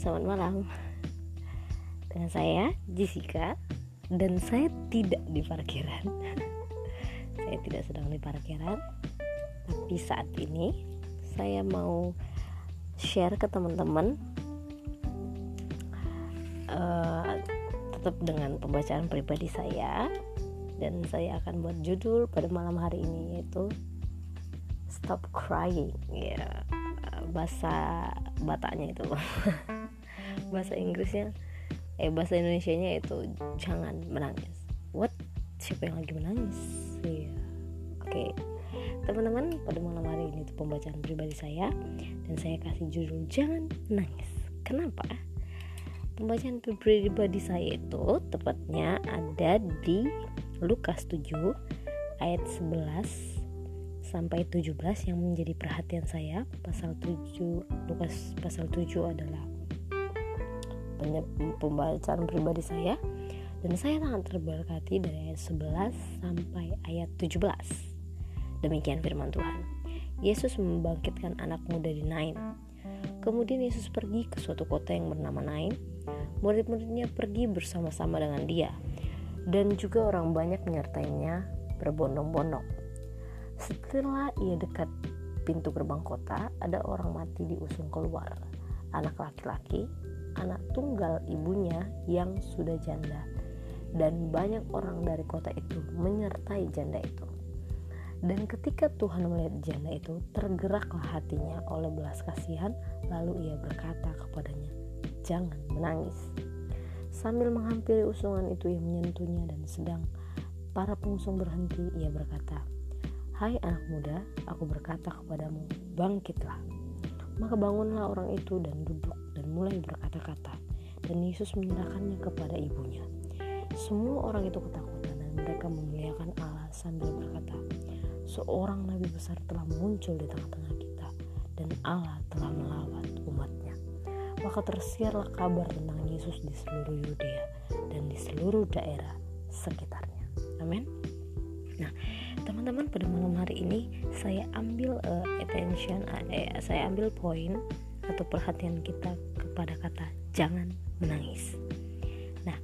selamat malam. Dengan saya Jessica Dan saya tidak di parkiran. Saya tidak sedang di parkiran. Tapi saat ini Saya mau share ke teman-teman uh, Tetap dengan pembacaan pribadi saya. Dan saya akan buat judul pada malam hari ini Yaitu Stop Crying. Ya yeah. bahasa Bataknya itu bahasa Inggrisnya. Eh bahasa Indonesia nya itu jangan menangis. What? Siapa yang lagi menangis? Iya. Oke. Okay. teman-teman pada malam hari ini itu pembacaan pribadi saya. Dan saya kasih judul jangan menangis. Kenapa? Pembacaan pribadi saya itu tepatnya ada di Lukas 7 ayat 11 sampai 17 yang menjadi perhatian saya. Pasal 7 Lukas pasal 7 adalah pembacaan pribadi saya dan saya sangat terberkati dari ayat 11 sampai ayat 17. Demikian firman Tuhan. Yesus membangkitkan anak muda di Nain. Kemudian Yesus pergi ke suatu kota yang bernama Nain. Murid-muridnya pergi bersama-sama dengan dia dan juga orang banyak menyertainya berbondong-bondong. Setelah ia dekat pintu gerbang kota, ada orang mati diusung keluar. Anak laki-laki anak tunggal ibunya yang sudah janda dan banyak orang dari kota itu menyertai janda itu. Dan ketika Tuhan melihat janda itu, tergeraklah hatinya oleh belas kasihan, lalu ia berkata kepadanya, "Jangan menangis." Sambil menghampiri usungan itu yang menyentuhnya dan sedang para pengusung berhenti, ia berkata, "Hai anak muda, aku berkata kepadamu, bangkitlah." Maka bangunlah orang itu dan duduk mulai berkata-kata dan Yesus menyerahkannya kepada ibunya. Semua orang itu ketakutan dan mereka memuliakan Allah sambil berkata, seorang nabi besar telah muncul di tengah-tengah kita dan Allah telah melawat umatnya. Maka tersiarlah kabar tentang Yesus di seluruh Yudea dan di seluruh daerah sekitarnya. Amin. Nah, teman-teman pada malam hari ini saya ambil uh, attention, uh, eh, saya ambil poin atau perhatian kita kepada kata jangan menangis. Nah,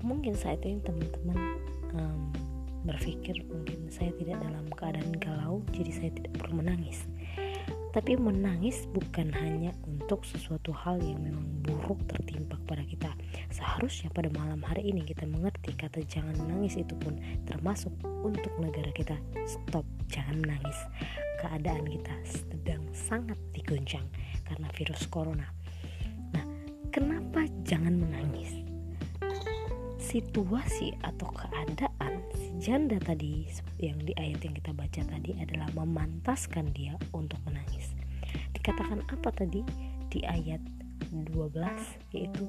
mungkin saat ini teman-teman um, berpikir mungkin saya tidak dalam keadaan galau, jadi saya tidak perlu menangis. Tapi menangis bukan hanya untuk sesuatu hal yang memang buruk tertimpa kepada kita. Seharusnya pada malam hari ini kita mengerti kata jangan menangis itu pun termasuk untuk negara kita. Stop, jangan menangis. Keadaan kita sedang sangat diguncang karena virus corona. Kenapa jangan menangis? Situasi atau keadaan si janda tadi yang di ayat yang kita baca tadi adalah memantaskan dia untuk menangis. Dikatakan apa tadi di ayat 12 yaitu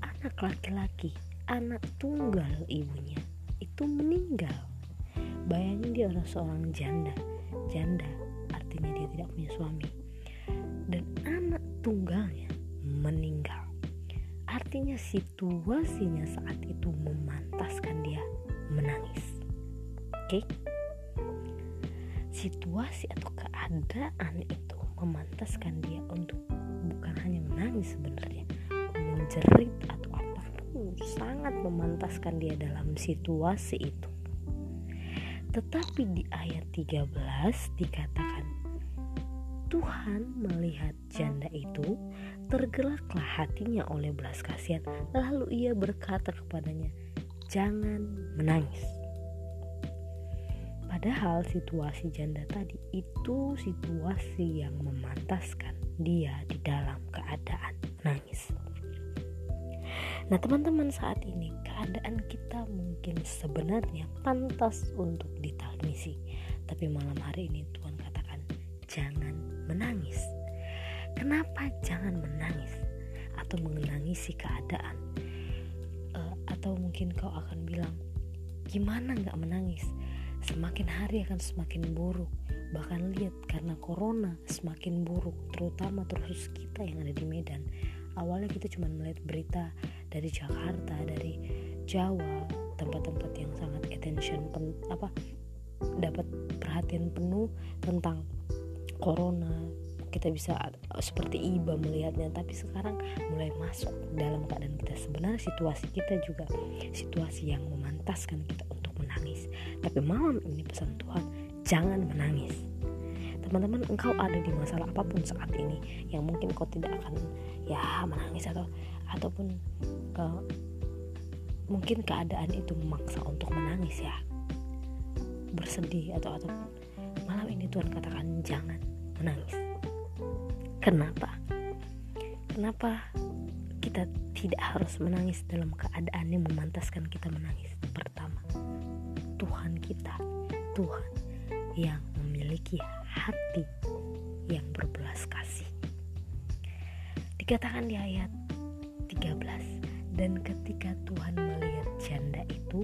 anak laki-laki, anak tunggal ibunya itu meninggal. Bayangin dia orang seorang janda. Janda artinya dia tidak punya suami dan anak tunggalnya meninggal. Artinya situasinya saat itu memantaskan dia menangis. Oke? Okay? Situasi atau keadaan itu memantaskan dia untuk bukan hanya menangis sebenarnya, menjerit atau apa pun sangat memantaskan dia dalam situasi itu. Tetapi di ayat 13 dikatakan Tuhan melihat janda itu, tergeraklah hatinya oleh belas kasihan, lalu ia berkata kepadanya, "Jangan menangis." Padahal situasi janda tadi itu situasi yang memantaskan dia di dalam keadaan menangis. Nah, teman-teman, saat ini keadaan kita mungkin sebenarnya pantas untuk ditangisi, tapi malam hari ini Tuhan katakan, "Jangan menangis. Kenapa jangan menangis atau menangisi keadaan? Uh, atau mungkin kau akan bilang, gimana nggak menangis? Semakin hari akan semakin buruk. Bahkan lihat karena corona semakin buruk, terutama terus kita yang ada di Medan. Awalnya kita cuma melihat berita dari Jakarta, dari Jawa, tempat-tempat yang sangat attention pen, apa dapat perhatian penuh tentang corona kita bisa uh, seperti iba melihatnya tapi sekarang mulai masuk dalam keadaan kita. Sebenarnya situasi kita juga situasi yang memantaskan kita untuk menangis. Tapi malam ini pesan Tuhan jangan menangis. Teman-teman engkau ada di masalah apa pun saat ini yang mungkin kau tidak akan ya menangis atau ataupun uh, mungkin keadaan itu memaksa untuk menangis ya. Bersedih atau atau malam ini Tuhan katakan jangan menangis. Kenapa? Kenapa kita tidak harus menangis dalam keadaan yang memantaskan kita menangis? Pertama Tuhan kita Tuhan yang memiliki hati yang berbelas kasih. Dikatakan di ayat 13 dan ketika Tuhan melihat janda itu,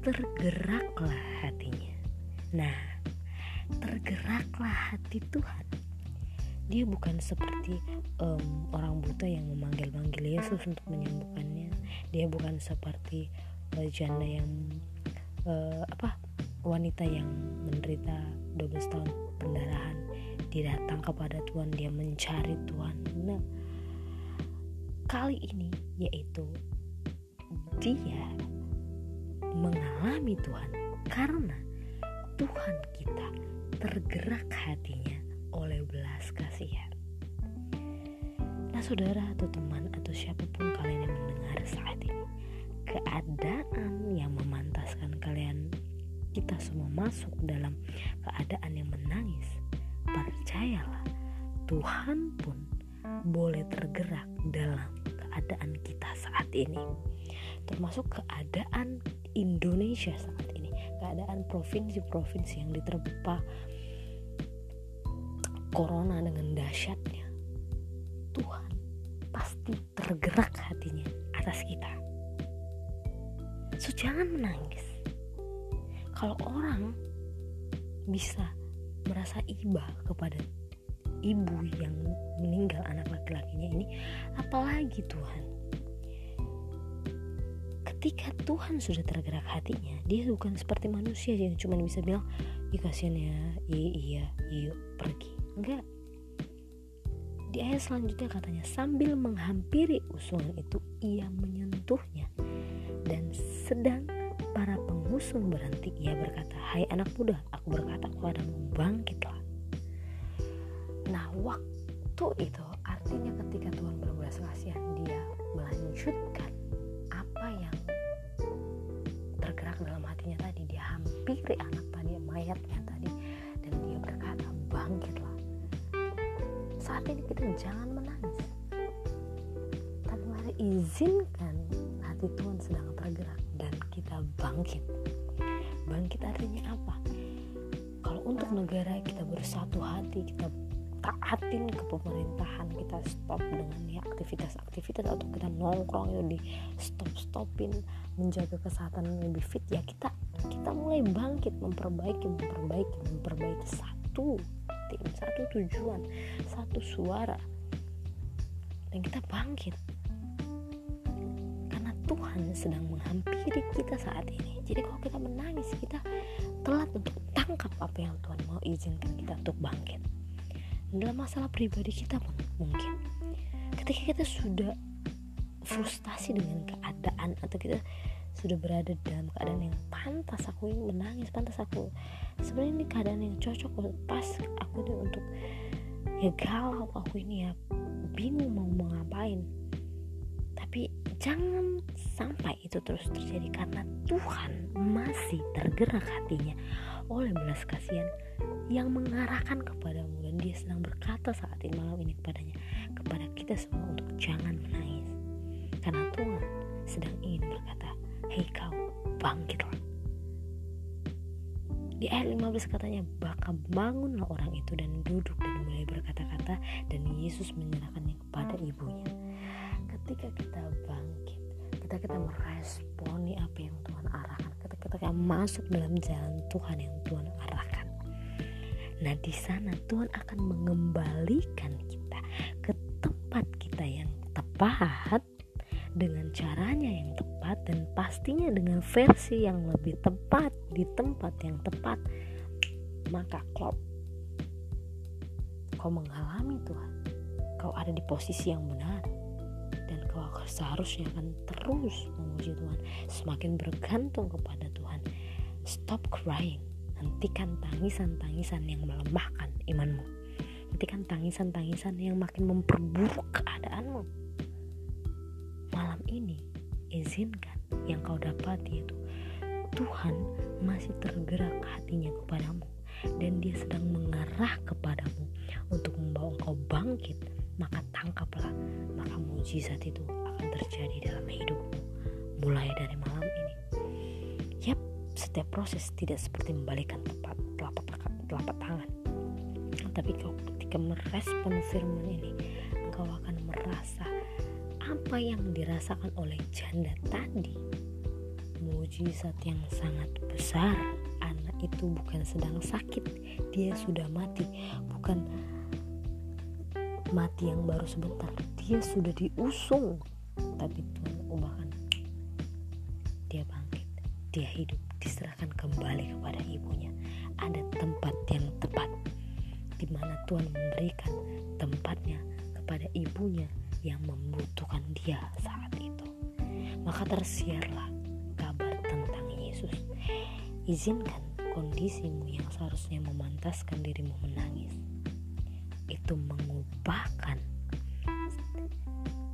tergeraklah hatinya. Nah, tergeraklah hati Tuhan. Dia bukan seperti um, orang buta yang memanggil-manggil Yesus untuk menyembuhkannya. Dia bukan seperti uh, janda yang uh, apa wanita yang menderita 12 tahun pendarahan. Dia datang kepada Tuhan, dia mencari Tuhan. Nah, kali ini yaitu dia mengalami Tuhan karena Tuhan kita tergerak hatinya oleh belas kasihan. Nah saudara atau teman atau siapa pun kalian yang mendengar saat ini Keadaan yang memantaskan kalian kita semua masuk dalam keadaan yang menangis Percayalah Tuhan pun boleh tergerak dalam keadaan kita saat ini termasuk keadaan Indonesia saat ini keadaan provinsi-provinsi yang diterpa corona dengan dahsyatnya. Tuhan pasti tergerak hatinya atas kita. So jangan menangis. Kalau orang bisa merasa iba kepada ibu yang meninggal anak laki-lakinya ini apalagi Tuhan ketika Tuhan sudah tergerak hatinya dia bukan seperti manusia yang cuma bisa bilang iya kasihan ya iya iya yuk pergi. Enggak. Di ayat selanjutnya katanya sambil menghampiri usungan itu ia menyentuhnya. Dan sedang para pengusung berhenti ia berkata hai anak muda aku berkata kepadamu bangkitlah. Nah, waktu itu hampiri anak tadi, mayatnya tadi, dan dia berkata, bangkitlah. Saat ini kita jangan menangis. Tapi mari izinkan hati Tuhan sedang tergerak dan kita bangkit. Bangkit artinya apa? Kalau untuk negara kita bersatu hati, kita taatin ke pemerintahan kita stop dengan ya aktivitas-aktivitas atau kita nongkrong itu di stop stopin menjaga kesehatan lebih fit ya kita kita mulai bangkit memperbaiki memperbaiki memperbaiki satu tim satu tujuan satu suara. Dan kita bangkit. Karena Tuhan sedang menghampiri kita saat ini. Jadi kalau kita menangis kita telat untuk tangkap apa yang Tuhan mau izinkan kita untuk bangkit. Dalam masalah pribadi kita pun mungkin. Ketika kita sudah frustasi dengan keadaan atau kita sudah berada dalam keadaan yang pantas aku ini menangis pantas aku. Sebenarnya ini keadaan yang cocok pas aku ini untuk ya galau aku ini ya bingung mau ngapain. Tapi jangan sampai itu terus terjadi karena Tuhan masih tergerak hatinya oleh belas kasihan yang mengarahkan kepadamu dan dia sedang berkata saat ini malam ini kepadanya kepada kita semua untuk jangan menangis. Karena Tuhan sedang ingin berkata hei kau bangkitlah di ayat 15 katanya maka bangunlah orang itu dan duduk dan mulai berkata-kata dan Yesus menyerahkannya kepada ibunya. Ketika kita bangkit kita kita meresponi apa yang Tuhan arahkan ketika kita masuk dalam jalan Tuhan yang Tuhan arahkan. Nah, di sana Tuhan akan mengembalikan kita pastinya dengan versi yang lebih tepat di tempat yang tepat. Maka klop kau mengalami Tuhan. Kau ada di posisi yang benar dan kau seharusnya akan terus memuji Tuhan. Semakin bergantung kepada Tuhan. Stop crying. Hentikan tangisan-tangisan yang melemahkan imanmu. Hentikan tangisan-tangisan yang makin memperburuk keadaanmu. Malam ini izinkan yang kau dapat yaitu Tuhan masih tergerak hatinya kepadamu dan dia sedang mengarah kepadamu untuk membawa engkau bangkit maka tangkaplah maka mujizat itu akan terjadi dalam hidupmu mulai dari malam ini. Yap setiap proses tidak seperti membalikan telapak, telapak tangan. Tapi kau ketika merespon firman ini engkau akan merasa apa yang dirasakan oleh janda tadi? Mujizat yang sangat besar. Anak itu bukan sedang sakit. Dia sudah mati. Bukan mati yang baru sebentar. Dia sudah diusung. Tapi Tuhan ubahkan. Dia bangkit. Dia hidup. Diserahkan kembali kepada ibunya. Ada tempat yang tepat. Di mana Tuhan memberikan tempatnya kepada ibunya yang membutuhkan dia saat itu. Maka tersiarlah kabar tentang Yesus. Izinkan kondisimu yang seharusnya memantaskan dirimu menangis. Itu mengubahkan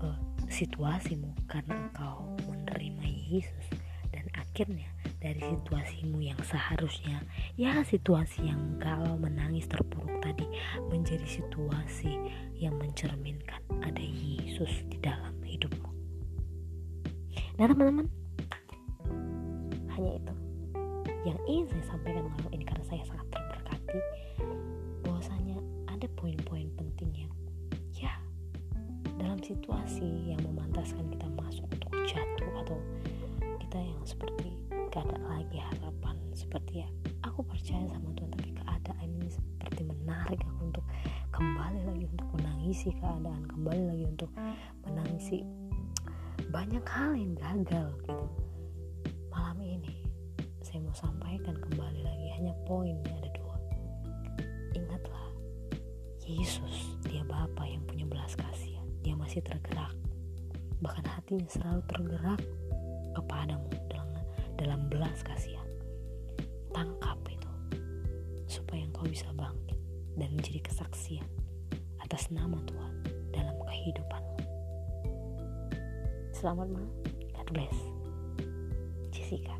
uh, situasimu karena engkau menerima Yesus. Dan akhirnya dari situasimu yang seharusnya ya situasi yang kalau menangis terpuruk tadi menjadi situasi yang mencerminkan ada Yesus di dalam hidupmu. Nah teman-teman, hanya itu yang ingin saya sampaikan malam ini karena saya sangat terberkati bahwasanya ada poin-poin penting yang ya dalam situasi yang memantaskan kita masuk untuk jatuh atau kita yang seperti gak ada lagi harapan seperti ya. Aku percaya sama Tuhan tapi keadaan ini seperti menarik aku untuk kembali lagi untuk menangisi keadaan kembali lagi untuk menangisi banyak hal yang gagal gitu. Malam ini saya mau sampaikan kembali lagi hanya poinnya ada dua. Ingatlah Yesus dia Bapa yang punya belas kasihan. Dia masih tergerak. Bahkan hatinya selalu tergerak kepadamu dalam dalam belas kasihan tangkap itu supaya engkau bisa bangkit dan menjadi kesaksian atas nama Tuhan dalam kehidupanmu Selamat malam. God bless. Jessica.